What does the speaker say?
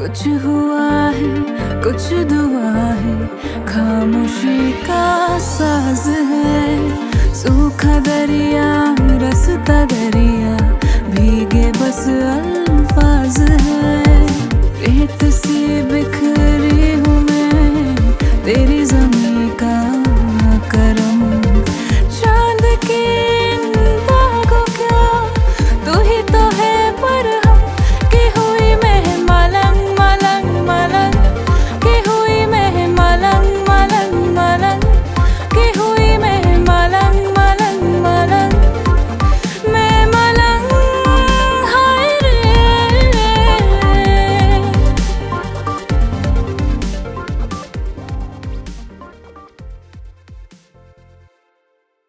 कुछ हुआ है, कुछ दुआ है, खामोशी का साज है। सूखा दरिया, रसता दरिया, भीगे बस अल्फाज है। रेत से बिखरे